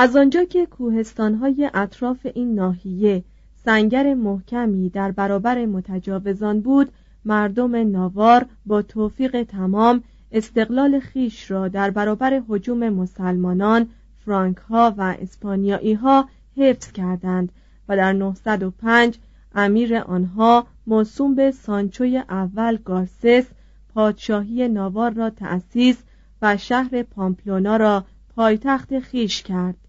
از آنجا که کوهستانهای اطراف این ناحیه سنگر محکمی در برابر متجاوزان بود مردم ناوار با توفیق تمام استقلال خیش را در برابر حجوم مسلمانان فرانک ها و اسپانیایی ها حفظ کردند و در 905 امیر آنها موسوم به سانچوی اول گارسس پادشاهی ناوار را تأسیس و شهر پامپلونا را پایتخت خیش کرد.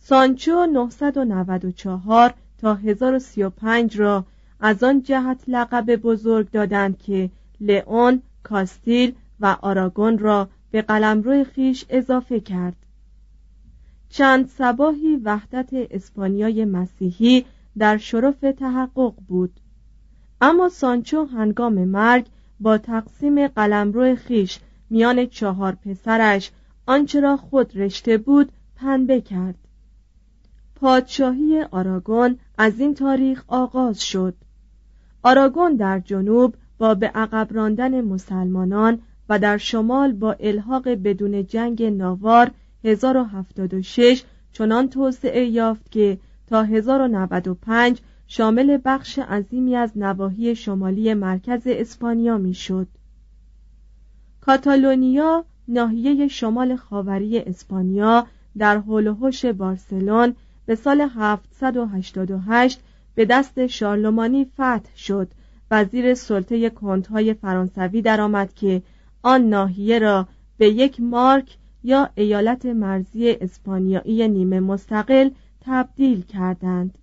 سانچو 994 تا 1035 را از آن جهت لقب بزرگ دادند که لئون، کاستیل و آراگون را به قلمرو خیش اضافه کرد. چند سباهی وحدت اسپانیای مسیحی در شرف تحقق بود. اما سانچو هنگام مرگ با تقسیم قلمرو خیش میان چهار پسرش آنچه را خود رشته بود پنبه کرد. پادشاهی آراگون از این تاریخ آغاز شد آراگون در جنوب با به عقب راندن مسلمانان و در شمال با الحاق بدون جنگ ناوار 1076 چنان توسعه یافت که تا 1095 شامل بخش عظیمی از نواحی شمالی مرکز اسپانیا می‌شد. کاتالونیا ناحیه شمال خاوری اسپانیا در حوش بارسلون به سال 788 به دست شارلمانی فتح شد. و زیر سلطه کنتهای فرانسوی درآمد که آن ناحیه را به یک مارک یا ایالت مرزی اسپانیایی نیمه مستقل تبدیل کردند.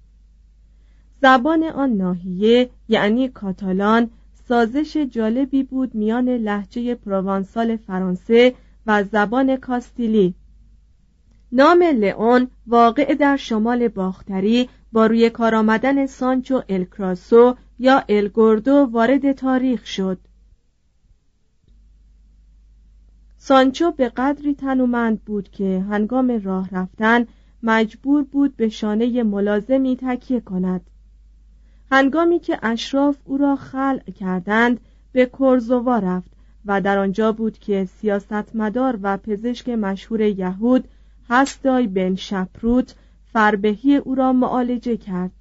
زبان آن ناحیه یعنی کاتالان سازش جالبی بود میان لحجه پروانسال فرانسه و زبان کاستیلی. نام لئون واقع در شمال باختری با روی کار آمدن سانچو الکراسو یا الگوردو وارد تاریخ شد. سانچو به قدری تنومند بود که هنگام راه رفتن مجبور بود به شانه ملازمی تکیه کند. هنگامی که اشراف او را خلع کردند به کرزوا رفت و در آنجا بود که سیاستمدار و پزشک مشهور یهود هستای بن شپروت فربهی او را معالجه کرد.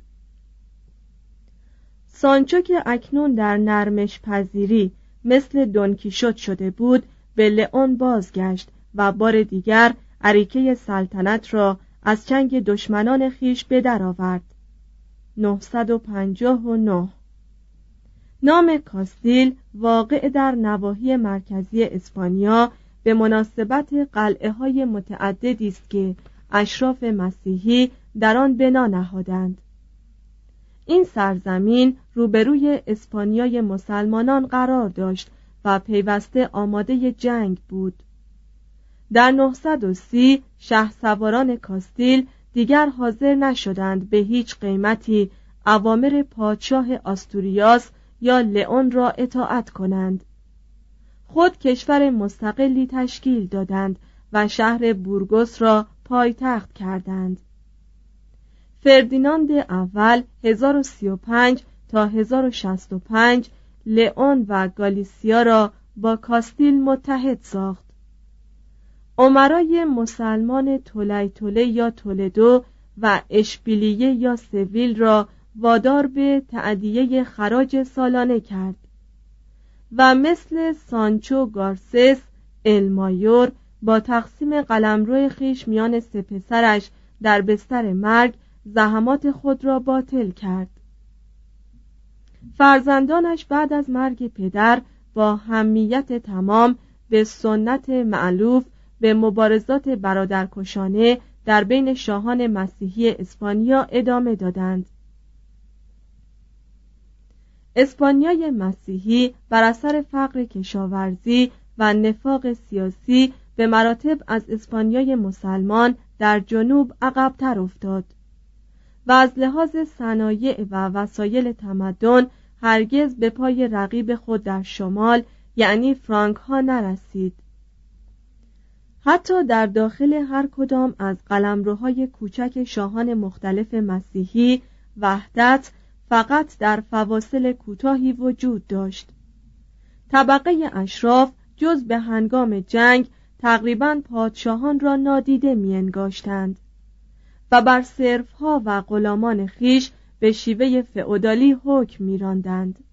سانچو که اکنون در نرمش پذیری مثل دونکیشوت شده بود به لئون بازگشت و بار دیگر عریکه سلطنت را از چنگ دشمنان خیش به در آورد. 959 نام کاستیل واقع در نواحی مرکزی اسپانیا به مناسبت قلعه های متعددی است که اشراف مسیحی در آن بنا نهادند. این سرزمین روبروی اسپانیای مسلمانان قرار داشت و پیوسته آماده جنگ بود. در 930 شه سواران کاستیل دیگر حاضر نشدند به هیچ قیمتی اوامر پادشاه آستوریاس یا لئون را اطاعت کنند. خود کشور مستقلی تشکیل دادند و شهر بورگوس را پایتخت کردند. فردیناند اول 1035 تا 1065 لئون و گالیسیا را با کاستیل متحد ساخت. عمرای مسلمان تولی یا تولدو و اشبیلیه یا سویل را وادار به تعدیه خراج سالانه کرد. و مثل سانچو گارسس المایور با تقسیم قلمرو خیش میان سه پسرش در بستر مرگ زحمات خود را باطل کرد. فرزندانش بعد از مرگ پدر با همیت تمام به سنت معلوف به مبارزات برادرکشانه در بین شاهان مسیحی اسپانیا ادامه دادند. اسپانیای مسیحی بر اثر فقر کشاورزی و نفاق سیاسی به مراتب از اسپانیای مسلمان در جنوب عقبتر افتاد و از لحاظ صنایع و وسایل تمدن هرگز به پای رقیب خود در شمال یعنی فرانک ها نرسید. حتی در داخل هر کدام از قلمروهای کوچک شاهان مختلف مسیحی وحدت فقط در فواصل کوتاهی وجود داشت. طبقه اشراف جز به هنگام جنگ تقریبا پادشاهان را نادیده میانگاشتند و بر صرفها و غلامان خیش به شیوه فعودالی حکم میراندند.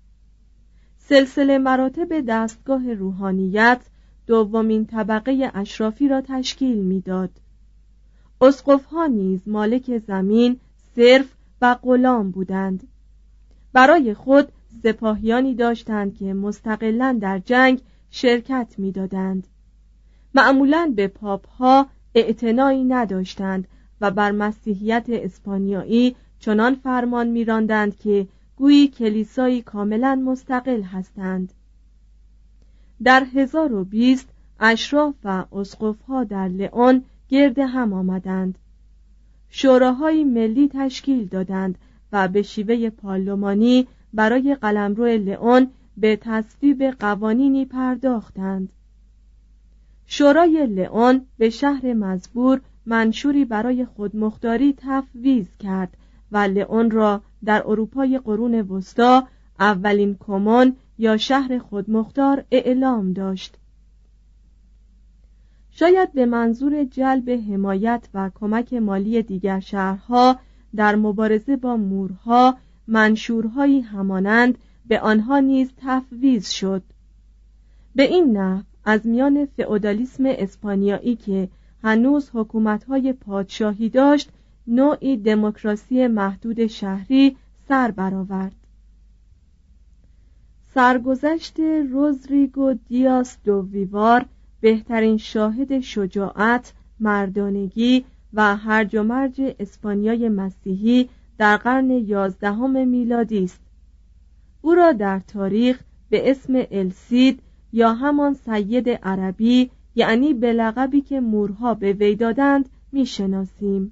سلسله مراتب دستگاه روحانیت دومین طبقه اشرافی را تشکیل می‌داد. اسقفها نیز مالک زمین صرف و غلام بودند. برای خود سپاهیانی داشتند که مستقلا در جنگ شرکت می‌دادند. معمولا به پاپ ها اعتنایی نداشتند و بر مسیحیت اسپانیایی چنان فرمان میراندند که گویی کلیسایی کاملا مستقل هستند. در 1020 اشراف و اسقفها در لئون گرد هم آمدند. شوراهای ملی تشکیل دادند و به شیوه پارلمانی برای قلمرو لئون به تصویب قوانینی پرداختند. شورای لئون به شهر مزبور منشوری برای خودمختاری تفویض کرد و لئون را در اروپای قرون وسطا اولین کمون یا شهر خودمختار اعلام داشت. شاید به منظور جلب حمایت و کمک مالی دیگر شهرها در مبارزه با مورها منشورهایی همانند به آنها نیز تفویض شد. به این نحو از میان فئودالیسم اسپانیایی که هنوز حکومتهای پادشاهی داشت نوعی دموکراسی محدود شهری سر برآورد. سرگذشت روزریگو دیاس دو ویوار بهترین شاهد شجاعت مردانگی و هرج و مرج اسپانیای مسیحی در قرن یازدهم میلادی است. او را در تاریخ به اسم السید یا همان سید عربی یعنی به لقبی که مورها به وی دادند می‌شناسیم.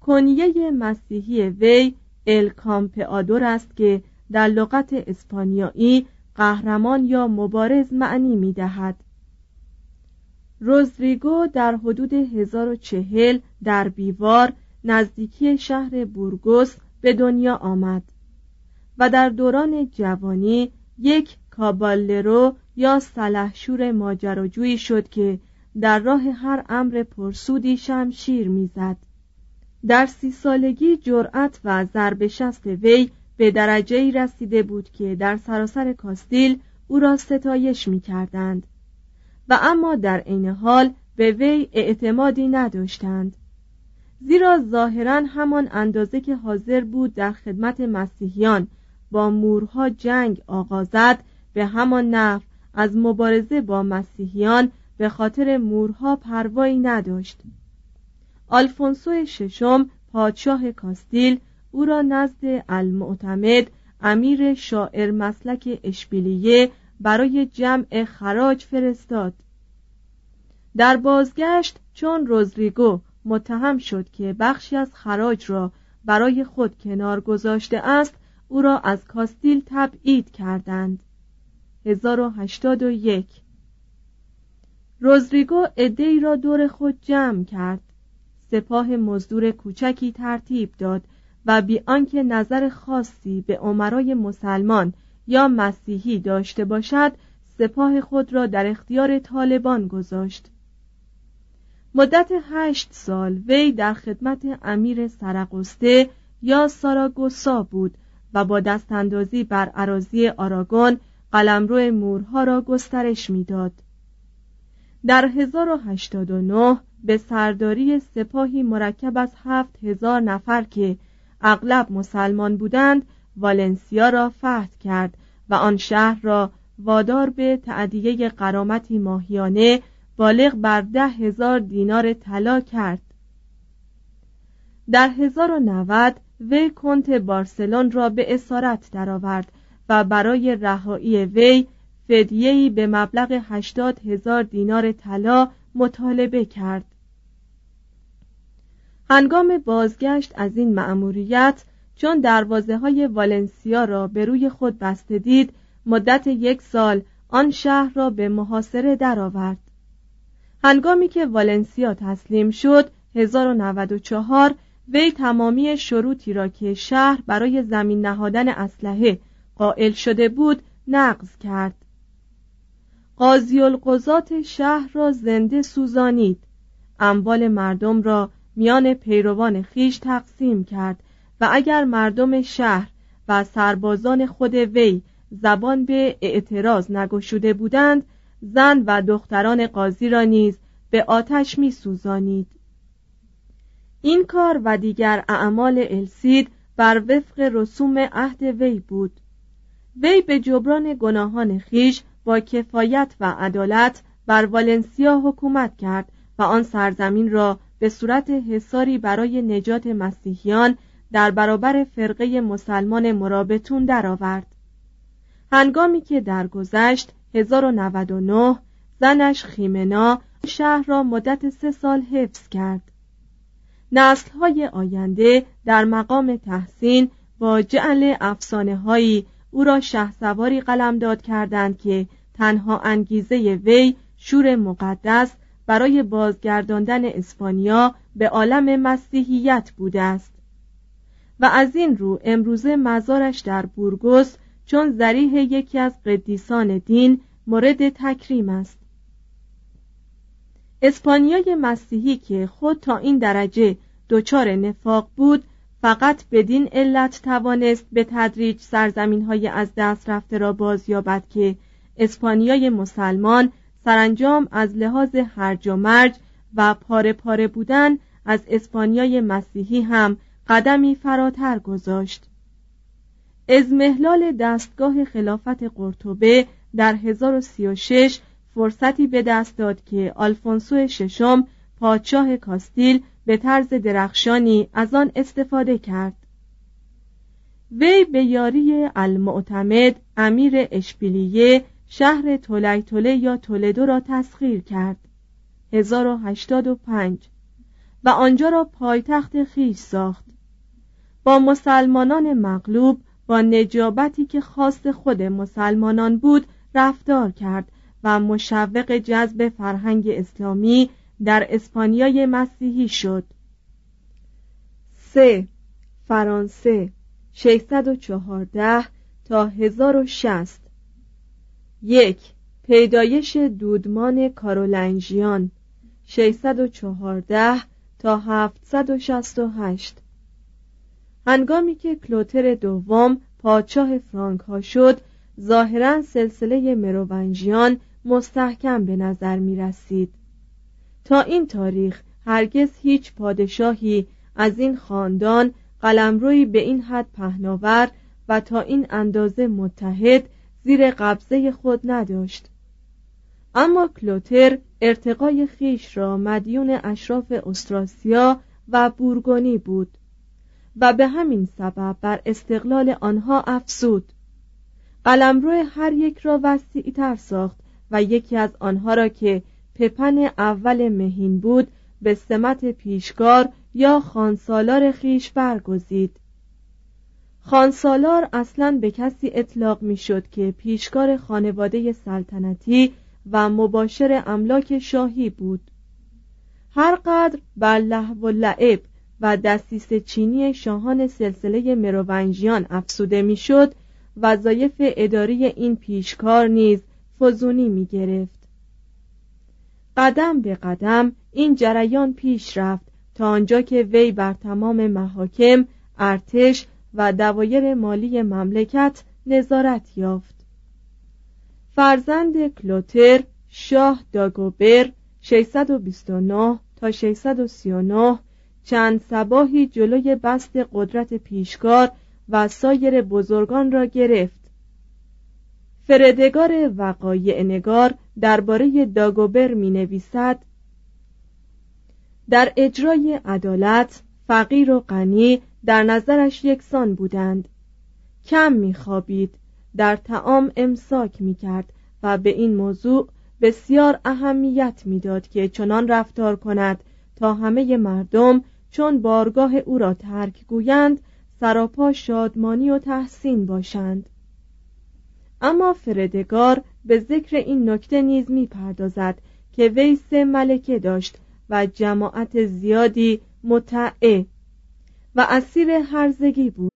کنیه مسیحی وی ال کامپئادور است که در لغت اسپانیایی قهرمان یا مبارز معنی می دهد روزریگو در حدود 1040 در بیوار نزدیکی شهر بورگوس به دنیا آمد و در دوران جوانی یک کابالرو یا سلحشور ماجراجویی شد که در راه هر امر پرسودی شمشیر می‌زد. در سی سالگی جرأت و ضرب شست وی به درجه رسیده بود که در سراسر کاستیل او را ستایش می کردند و اما در عین حال به وی اعتمادی نداشتند. زیرا ظاهرا همان اندازه که حاضر بود در خدمت مسیحیان با مورها جنگ آغازد به همان نحو از مبارزه با مسیحیان به خاطر مورها پروایی نداشت. آلفونسو ششم پادشاه کاستیل او را نزد المعتمد امیر شاعر مسلک اشبیلیه برای جمع خراج فرستاد. در بازگشت چون روزریگو متهم شد که بخشی از خراج را برای خود کنار گذاشته است او را از کاستیل تبعید کردند. 1081 روزریگو ادهی را دور خود جمع کرد. سپاه مزدور کوچکی ترتیب داد و بی آنکه نظر خاصی به عمرای مسلمان یا مسیحی داشته باشد سپاه خود را در اختیار طالبان گذاشت مدت هشت سال وی در خدمت امیر سرقسته یا ساراگوسا بود و با دستاندازی بر عراضی آراگون قلمرو مورها را گسترش می‌داد. در 1089 به سرداری سپاهی مرکب از هفت هزار نفر که اغلب مسلمان بودند والنسیا را فتح کرد و آن شهر را وادار به تعدیه قرامتی ماهیانه بالغ بر ده هزار دینار طلا کرد. در 1090 وی کنت بارسلون را به اسارت درآورد و برای رهایی وی فدیه‌ای به مبلغ هشتاد هزار دینار طلا مطالبه کرد. هنگام بازگشت از این مأموریت چون دروازه های والنسیا را به روی خود بسته دید مدت یک سال آن شهر را به محاصره درآورد. هنگامی که والنسیا تسلیم شد 1094 وی تمامی شروطی را که شهر برای زمین نهادن اسلحه قائل شده بود نقض کرد. قاضی القضات شهر را زنده سوزانید. اموال مردم را میان پیروان خیش تقسیم کرد. و اگر مردم شهر و سربازان خود وی زبان به اعتراض نگشوده بودند زن و دختران قاضی را نیز به آتش می سوزانید. این کار و دیگر اعمال السید بر وفق رسوم عهد وی بود وی به جبران گناهان خیش با کفایت و عدالت بر والنسیا حکومت کرد و آن سرزمین را به صورت حساری برای نجات مسیحیان در برابر فرقه مسلمان مرابطون درآورد. هنگامی که درگذشت 1099 زنش خیمنا شهر را مدت سه سال حفظ کرد نسلهای آینده در مقام تحسین با جعل افسانه هایی او را شه سواری قلمداد کردند که تنها انگیزه وی شور مقدس برای بازگرداندن اسپانیا به عالم مسیحیت بوده است و از این رو امروزه مزارش در بورگوس چون ذریح یکی از قدیسان دین مورد تکریم است. اسپانیای مسیحی که خود تا این درجه دچار نفاق بود فقط بدین علت توانست به تدریج سرزمین های از دست رفته را بازیابد که اسپانیای مسلمان سرانجام از لحاظ هرج و مرج و پاره پاره بودن از اسپانیای مسیحی هم قدمی فراتر گذاشت. ازمهلال دستگاه خلافت قرطبه در 1036 فرصتی به دست داد که آلفونسو ششم پادشاه کاستیل به طرز درخشانی از آن استفاده کرد. وی به یاری المعتمد امیر اشبیلیه شهر تولیتوله یا تولدو را تسخیر کرد. 1085 و آنجا را پایتخت خیش ساخت. با مسلمانان مغلوب با نجابتی که خاص خود مسلمانان بود رفتار کرد و مشوق جذب فرهنگ اسلامی در اسپانیای مسیحی شد 3. فرانسه 614 تا 1060 یک پیدایش دودمان کارولنژیان 614 تا 768 هنگامی که کلوتر دوم پادشاه فرانک ها شد ظاهرا سلسله مروونژیان مستحکم به نظر می رسید. تا این تاریخ هرگز هیچ پادشاهی از این خاندان قلمروی به این حد پهناور و تا این اندازه متحد زیر قبضه خود نداشت. اما کلوتر ارتقای خیش را مدیون اشراف استراسیا و بورگونی بود. و به همین سبب بر استقلال آنها افسود قلمرو هر یک را وسیع تر ساخت و یکی از آنها را که پپن اول مهین بود به سمت پیشگار یا خانسالار خیش برگزید. خانسالار اصلا به کسی اطلاق می‌شد که پیشکار خانواده سلطنتی و مباشر املاک شاهی بود. هر قدر بر لحو و لعب و دستیس چینی شاهان سلسله مروونژیان افسوده می‌شد وظایف اداری این پیشکار نیز فزونی می گرفت. قدم به قدم این جریان پیش رفت تا آنجا که وی بر تمام محاکم، ارتش و دوایر مالی مملکت نظارت یافت. فرزند کلوتر شاه داگوبر 629 تا 639 چند سباهی جلوی بست قدرت پیشکار و سایر بزرگان را گرفت. فردگار وقایع نگار درباره داگوبر می نویسد در اجرای عدالت فقیر و غنی در نظرش یکسان بودند. کم میخوابید در تعام امساک می‌کرد و به این موضوع بسیار اهمیت می‌داد که چنان رفتار کند تا همه مردم چون بارگاه او را ترک گویند سراپا شادمانی و تحسین باشند. اما فردگار به ذکر این نکته نیز می‌پردازد که وی سه ملکه داشت و جماعت زیادی متعه و اسیر هرزگی بود.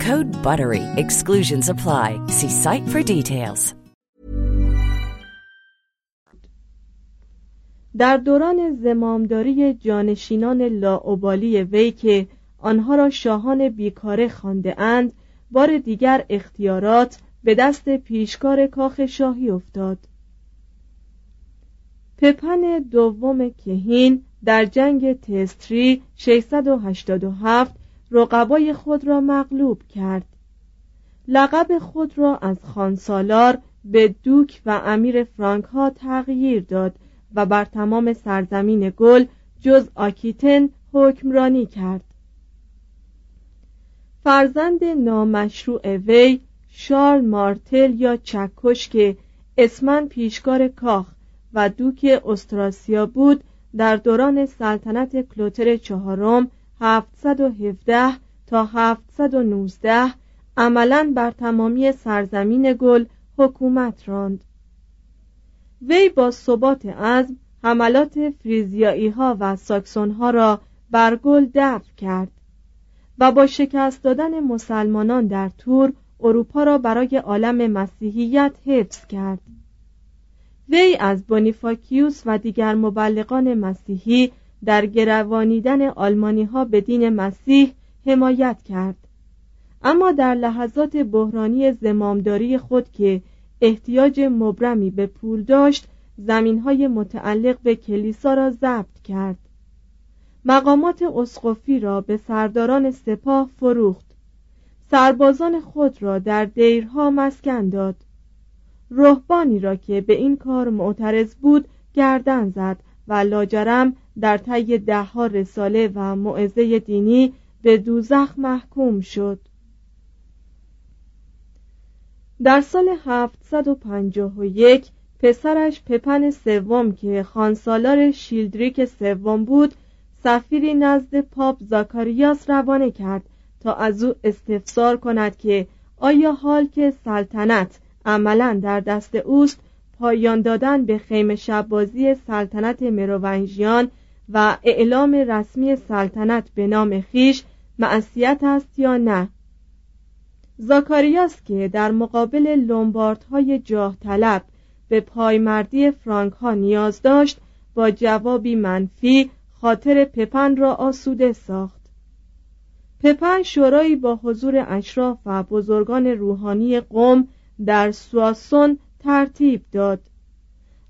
Code BUTTERY. Exclusions apply. See site for details. در دوران زمامداری جانشینان لاعبالی وی که آنها را شاهان بیکاره خانده اند بار دیگر اختیارات به دست پیشکار کاخ شاهی افتاد پپن دوم کهین در جنگ تستری 687 رقبای خود را مغلوب کرد. لقب خود را از خانسالار به دوک و امیر فرانک ها تغییر داد و بر تمام سرزمین گل جز آکیتن حکمرانی کرد. فرزند نامشروع وی شارل مارتل یا چکش که اسمن پیشکار کاخ و دوک استراسیا بود در دوران سلطنت کلوتر چهارم 717 تا 719 عملا بر تمامی سرزمین گل حکومت راند. وی با ثبات عزم حملات فریزیایی ها و ساکسون ها را بر گل دفع کرد و با شکست دادن مسلمانان در تور اروپا را برای عالم مسیحیت حفظ کرد. وی از بونیفاکیوس و دیگر مبلغان مسیحی در گروانیدن آلمانی ها به دین مسیح حمایت کرد. اما در لحظات بحرانی زمامداری خود که احتیاج مبرمی به پول داشت زمین های متعلق به کلیسا را ضبط کرد. مقامات اسقفی را به سرداران سپاه فروخت. سربازان خود را در دیرها مسکن داد. رهبانی را که به این کار معترض بود گردن زد و لاجرم در طی دهها رساله و معزه دینی به دوزخ محکوم شد. در سال 751 پسرش پپن سوم که خانسالار شیلدریک سوم بود سفیری نزد پاپ زاکاریاس روانه کرد تا از او استفسار کند که آیا حال که سلطنت عملا در دست اوست پایان دادن به خیمه شبازی سلطنت مروونژیان و اعلام رسمی سلطنت به نام خیش معصیت است یا نه؟ زاکاریاس که در مقابل لومباردهای جاه طلب به پایمردی فرانک ها نیاز داشت با جوابی منفی خاطر پپن را آسوده ساخت. پپن شورایی با حضور اشراف و بزرگان روحانی قوم در سواسون ترتیب داد.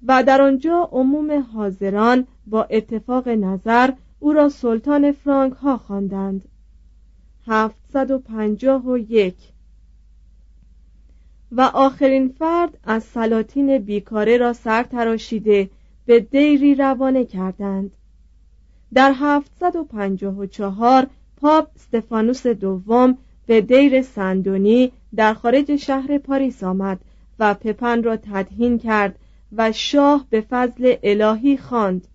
و در آنجا عموم حاضران با اتفاق نظر او را سلطان فرانک ها خواندند. 751 و آخرین فرد از سلاطین بیکاره را سر تراشیده به دیری روانه کردند. در 754 پاپ استفانوس دوم به دیر سندونی در خارج شهر پاریس آمد و پپن را تدهین کرد و شاه به فضل الهی خواند.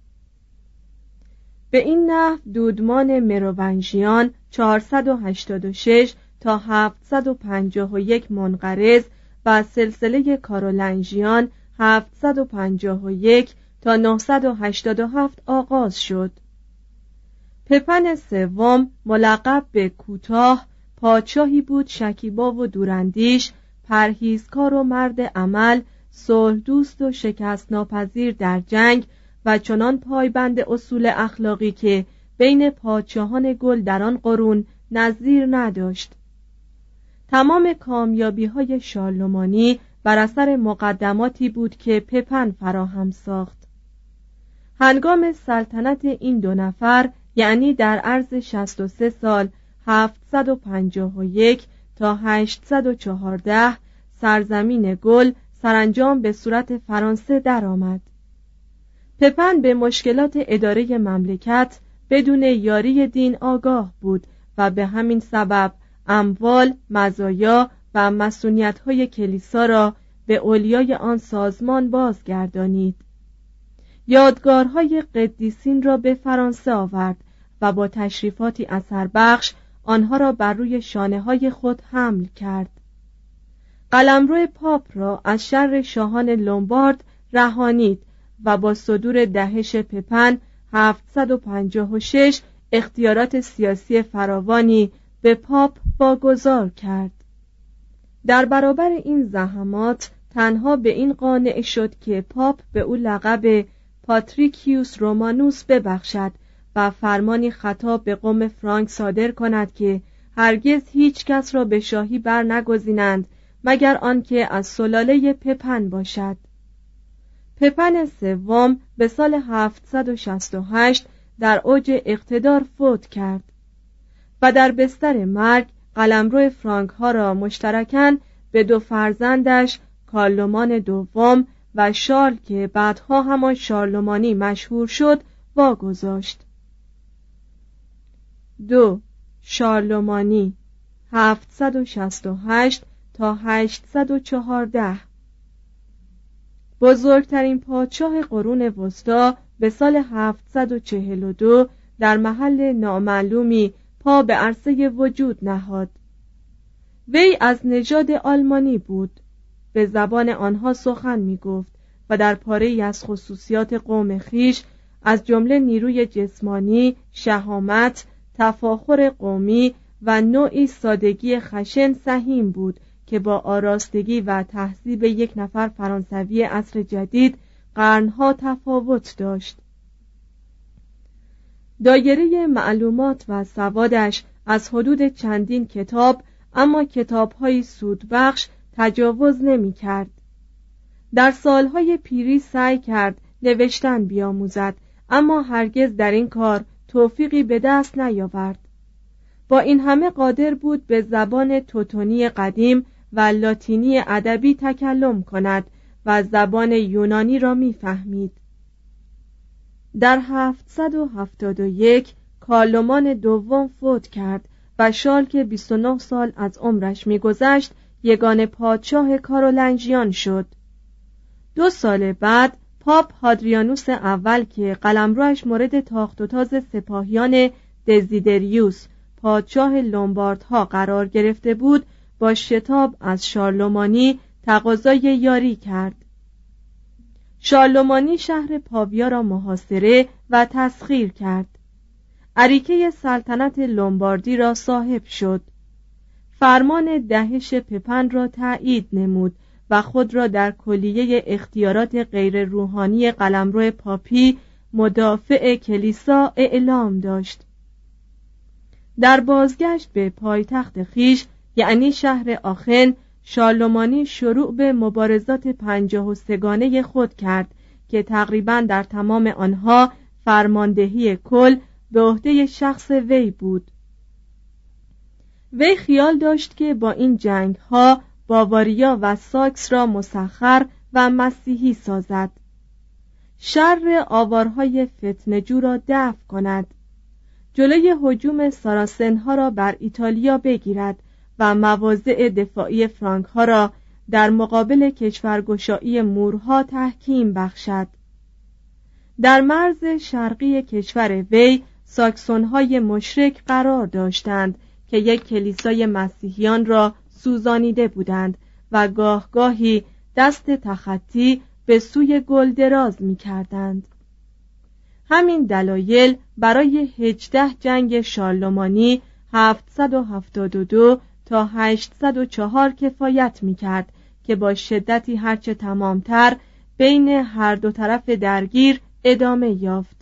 به این نحو دودمان مروونژیان 486 تا 751 منقرض و سلسله کارولنژیان 751 تا 987 آغاز شد پپن سوم ملقب به کوتاه پادشاهی بود شکیبا و دوراندیش پرهیزکار و مرد عمل صلح دوست و شکست ناپذیر در جنگ و چنان پایبند اصول اخلاقی که بین پادشاهان گل در آن قرون نظیر نداشت. تمام کامیابی های شارلمانی بر اثر مقدماتی بود که پپن فراهم ساخت. هنگام سلطنت این دو نفر یعنی در عرض 63 سال 751 تا 814 سرزمین گل سرانجام به صورت فرانسه درآمد. پپن به مشکلات اداره مملکت بدون یاری دین آگاه بود و به همین سبب اموال، مزایا و مسئولیت های کلیسا را به اولیای آن سازمان بازگردانید. یادگارهای قدیسین را به فرانسه آورد و با تشریفاتی اثر بخش آنها را بر روی شانه های خود حمل کرد قلمرو پاپ را از شر شاهان لومبارد رهانید و با صدور دهش پپن 756 اختیارات سیاسی فراوانی به پاپ واگذار کرد. در برابر این زحمات تنها به این قانع شد که پاپ به او لقب پاتریکیوس رومانوس ببخشد و فرمانی خطاب به قوم فرانک صادر کند که هرگز هیچ کس را به شاهی بر نگزینند مگر آنکه از سلاله پپن باشد. پپن سوم به سال 768 در اوج اقتدار فوت کرد و در بستر مرگ قلمرو فرانک ها را مشترکاً به دو فرزندش کارلومان دوم و شارل که بعدها همان شارلومانی مشهور شد واگذاشت. دو شارلومانی 768 تا 814 بزرگترین پادشاه قرون وسطا به سال 742 در محل نامعلومی پا به عرصه وجود نهاد. وی از نژاد آلمانی بود. به زبان آنها سخن می گفت و در پاره از خصوصیات قوم خیش از جمله نیروی جسمانی، شهامت، تفاخر قومی و نوعی سادگی خشن سهیم بود که با آراستگی و تهذیب یک نفر فرانسوی عصر جدید قرنها تفاوت داشت دایره معلومات و سوادش از حدود چندین کتاب اما کتابهای سودبخش تجاوز نمی کرد. در سالهای پیری سعی کرد نوشتن بیاموزد اما هرگز در این کار توفیقی به دست نیاورد با این همه قادر بود به زبان توتونی قدیم و لاتینی ادبی تکلم کند و زبان یونانی را می‌فهمید. در 771 کارلومان دوم فوت کرد و شال که 29 سال از عمرش میگذشت یگان پادشاه کارولنجیان شد دو سال بعد پاپ هادریانوس اول که قلمروش مورد تاخت و تاز سپاهیان دزیدریوس پادشاه لومباردها قرار گرفته بود با شتاب از شارلومانی تقاضای یاری کرد. شارلومانی شهر پاویا را محاصره و تسخیر کرد. عریکه سلطنت لومباردی را صاحب شد. فرمان دهش پپن را تایید نمود و خود را در کلیه اختیارات غیر روحانی قلمرو پاپی مدافع کلیسا اعلام داشت. در بازگشت به پایتخت خیش یعنی شهر آخن شارلمانی شروع به مبارزات پنجاه و سگانه خود کرد که تقریبا در تمام آنها فرماندهی کل به عهده شخص وی بود. وی خیال داشت که با این جنگ ها باواریا و ساکس را مسخر و مسیحی سازد. شر آوارهای فتنجو را دفع کند. جلوی حجوم ساراسنها را بر ایتالیا بگیرد و مواضع دفاعی فرانک ها را در مقابل کشورگشایی مورها تحکیم بخشد در مرز شرقی کشور وی ساکسون های مشرک قرار داشتند که یک کلیسای مسیحیان را سوزانیده بودند و گاه گاهی دست تخطی به سوی گل دراز می کردند. همین دلایل برای هجده جنگ شارلمانی 772 تا 804 کفایت می کرد که با شدتی هرچه تمامتر بین هر دو طرف درگیر ادامه یافت.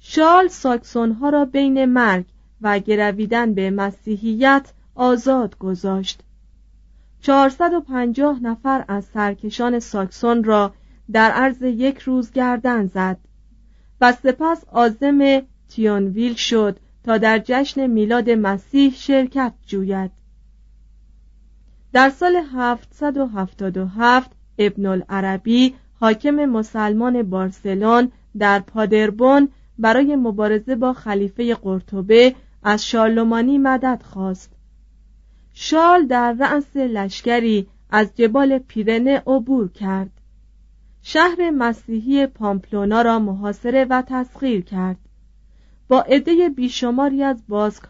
شال ساکسون ها را بین مرگ و گرویدن به مسیحیت آزاد گذاشت. 450 نفر از سرکشان ساکسون را در عرض یک روز گردن زد و سپس آزم تیونویل شد تا در جشن میلاد مسیح شرکت جوید. در سال 777 ابن العربی حاکم مسلمان بارسلون در پادربون برای مبارزه با خلیفه قرطبه از شارلمانی مدد خواست. شال در رأس لشکری از جبال پیرنه عبور کرد. شهر مسیحی پامپلونا را محاصره و تسخیر کرد. با عده بیشماری از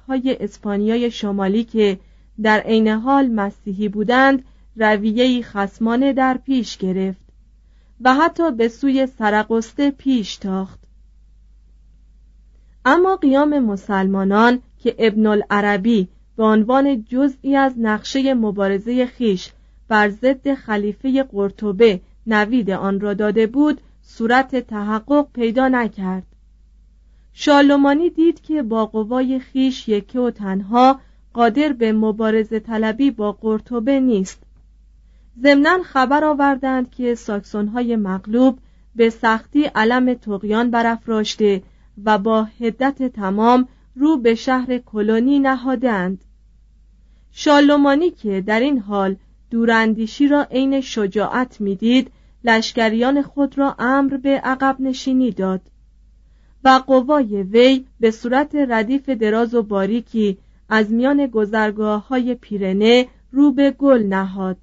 های اسپانیای شمالی که در عین حال مسیحی بودند رویهی خسمانه در پیش گرفت و حتی به سوی سرقسته پیش تاخت. اما قیام مسلمانان که ابن العربی به عنوان جزئی از نقشه مبارزه خیش بر ضد خلیفه قرطبه نوید آن را داده بود صورت تحقق پیدا نکرد. شالومانی دید که با قوای خیش یکی و تنها قادر به مبارزه طلبی با قرطبه نیست. ضمنا خبر آوردند که ساکسون های مغلوب به سختی علم تقیان برافراشته و با هدت تمام رو به شهر کلونی نهادند شالومانی که در این حال دوراندیشی را عین شجاعت می‌دید لشکریان خود را امر به عقب نشینی داد. و قوای وی به صورت ردیف دراز و باریکی از میان گذرگاه های پیرنه رو به گل نهاد.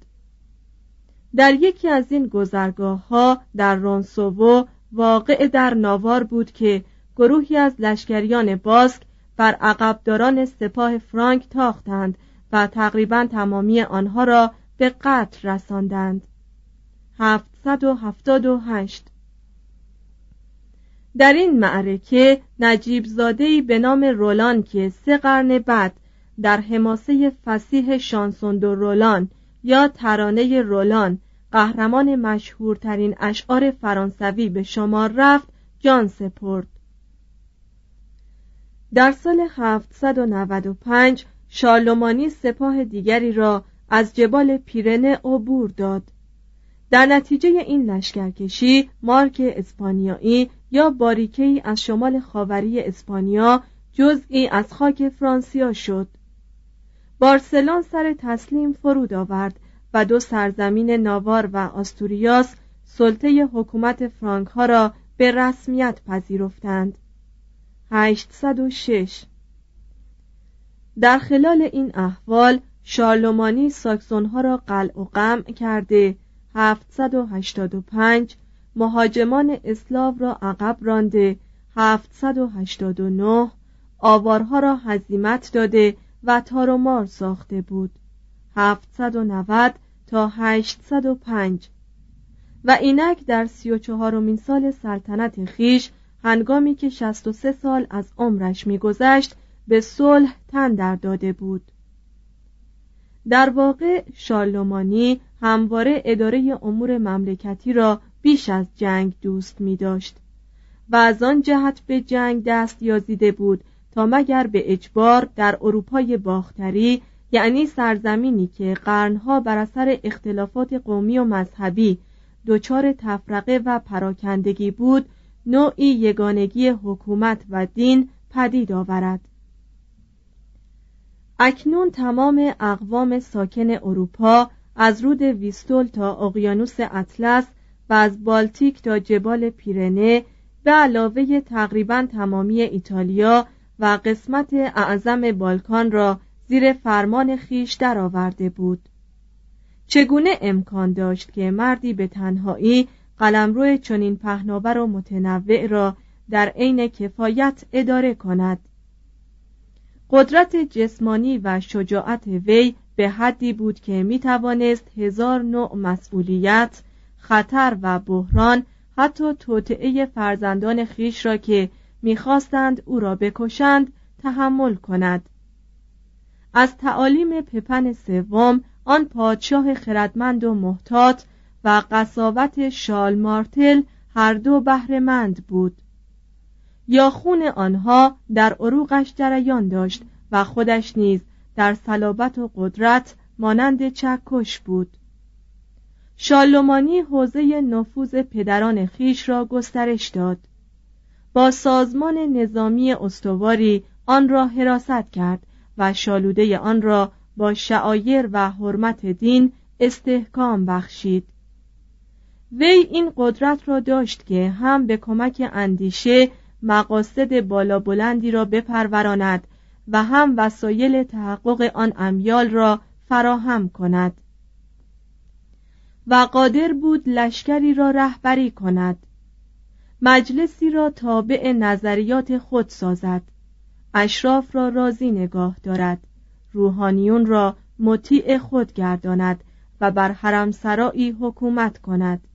در یکی از این گذرگاه ها در رونسوو واقع در ناوار بود که گروهی از لشکریان باسک بر عقبداران سپاه فرانک تاختند و تقریبا تمامی آنها را به قتل رساندند. 778 در این معرکه نجیب زادهی به نام رولان که سه قرن بعد در حماسه فسیح شانسوندو رولان یا ترانه رولان قهرمان مشهورترین اشعار فرانسوی به شمار رفت جان سپرد. در سال 795 شارلومانی سپاه دیگری را از جبال پیرنه عبور داد. در نتیجه این لشکرکشی مارک اسپانیایی یا باریکهای از شمال خاوری اسپانیا جزئی از خاک فرانسیا شد. بارسلون سر تسلیم فرود آورد و دو سرزمین ناوار و آستوریاس سلطه حکومت فرانک ها را به رسمیت پذیرفتند. 806 در خلال این احوال شارلومانی ساکسون ها را قلع و قمع کرده 785 مهاجمان اسلاو را عقب رانده. 789 آوارها را هزیمت داده و تارومار ساخته بود. 790 تا 805 و اینک در سی و چهارمین سال سلطنت خیش هنگامی که 63 سال از عمرش میگذشت به صلح تن در داده بود. در واقع شارلومانی همواره اداره امور مملکتی را بیش از جنگ دوست می داشت و از آن جهت به جنگ دست یازیده بود تا مگر به اجبار در اروپای باختری یعنی سرزمینی که قرنها بر اثر اختلافات قومی و مذهبی دچار تفرقه و پراکندگی بود نوعی یگانگی حکومت و دین پدید آورد. اکنون تمام اقوام ساکن اروپا از رود ویستول تا اقیانوس اطلس و از بالتیک تا جبال پیرنه به علاوه تقریبا تمامی ایتالیا و قسمت اعظم بالکان را زیر فرمان خیش درآورده بود. چگونه امکان داشت که مردی به تنهایی قلمرو چنین پهناور و متنوع را در عین کفایت اداره کند؟ قدرت جسمانی و شجاعت وی به حدی بود که می توانست هزار نوع مسئولیت خطر و بحران حتی توطعه فرزندان خیش را که می‌خواستند او را بکشند تحمل کند. از تعالیم پپن سوم آن پادشاه خردمند و محتاط و قصاوت شال مارتل هر دو بهرهمند بود. یا خون آنها در عروقش جریان داشت و خودش نیز در صلابت و قدرت مانند چکش بود. شالومانی حوزه نفوذ پدران خیش را گسترش داد. با سازمان نظامی استواری آن را حراست کرد و شالوده آن را با شعایر و حرمت دین استحکام بخشید. وی این قدرت را داشت که هم به کمک اندیشه مقاصد بالا بلندی را بپروراند و هم وسایل تحقق آن امیال را فراهم کند. و قادر بود لشکری را رهبری کند. مجلسی را تابع نظریات خود سازد. اشراف را راضی نگاه دارد. روحانیون را مطیع خود گرداند و بر حرم سرایی حکومت کند.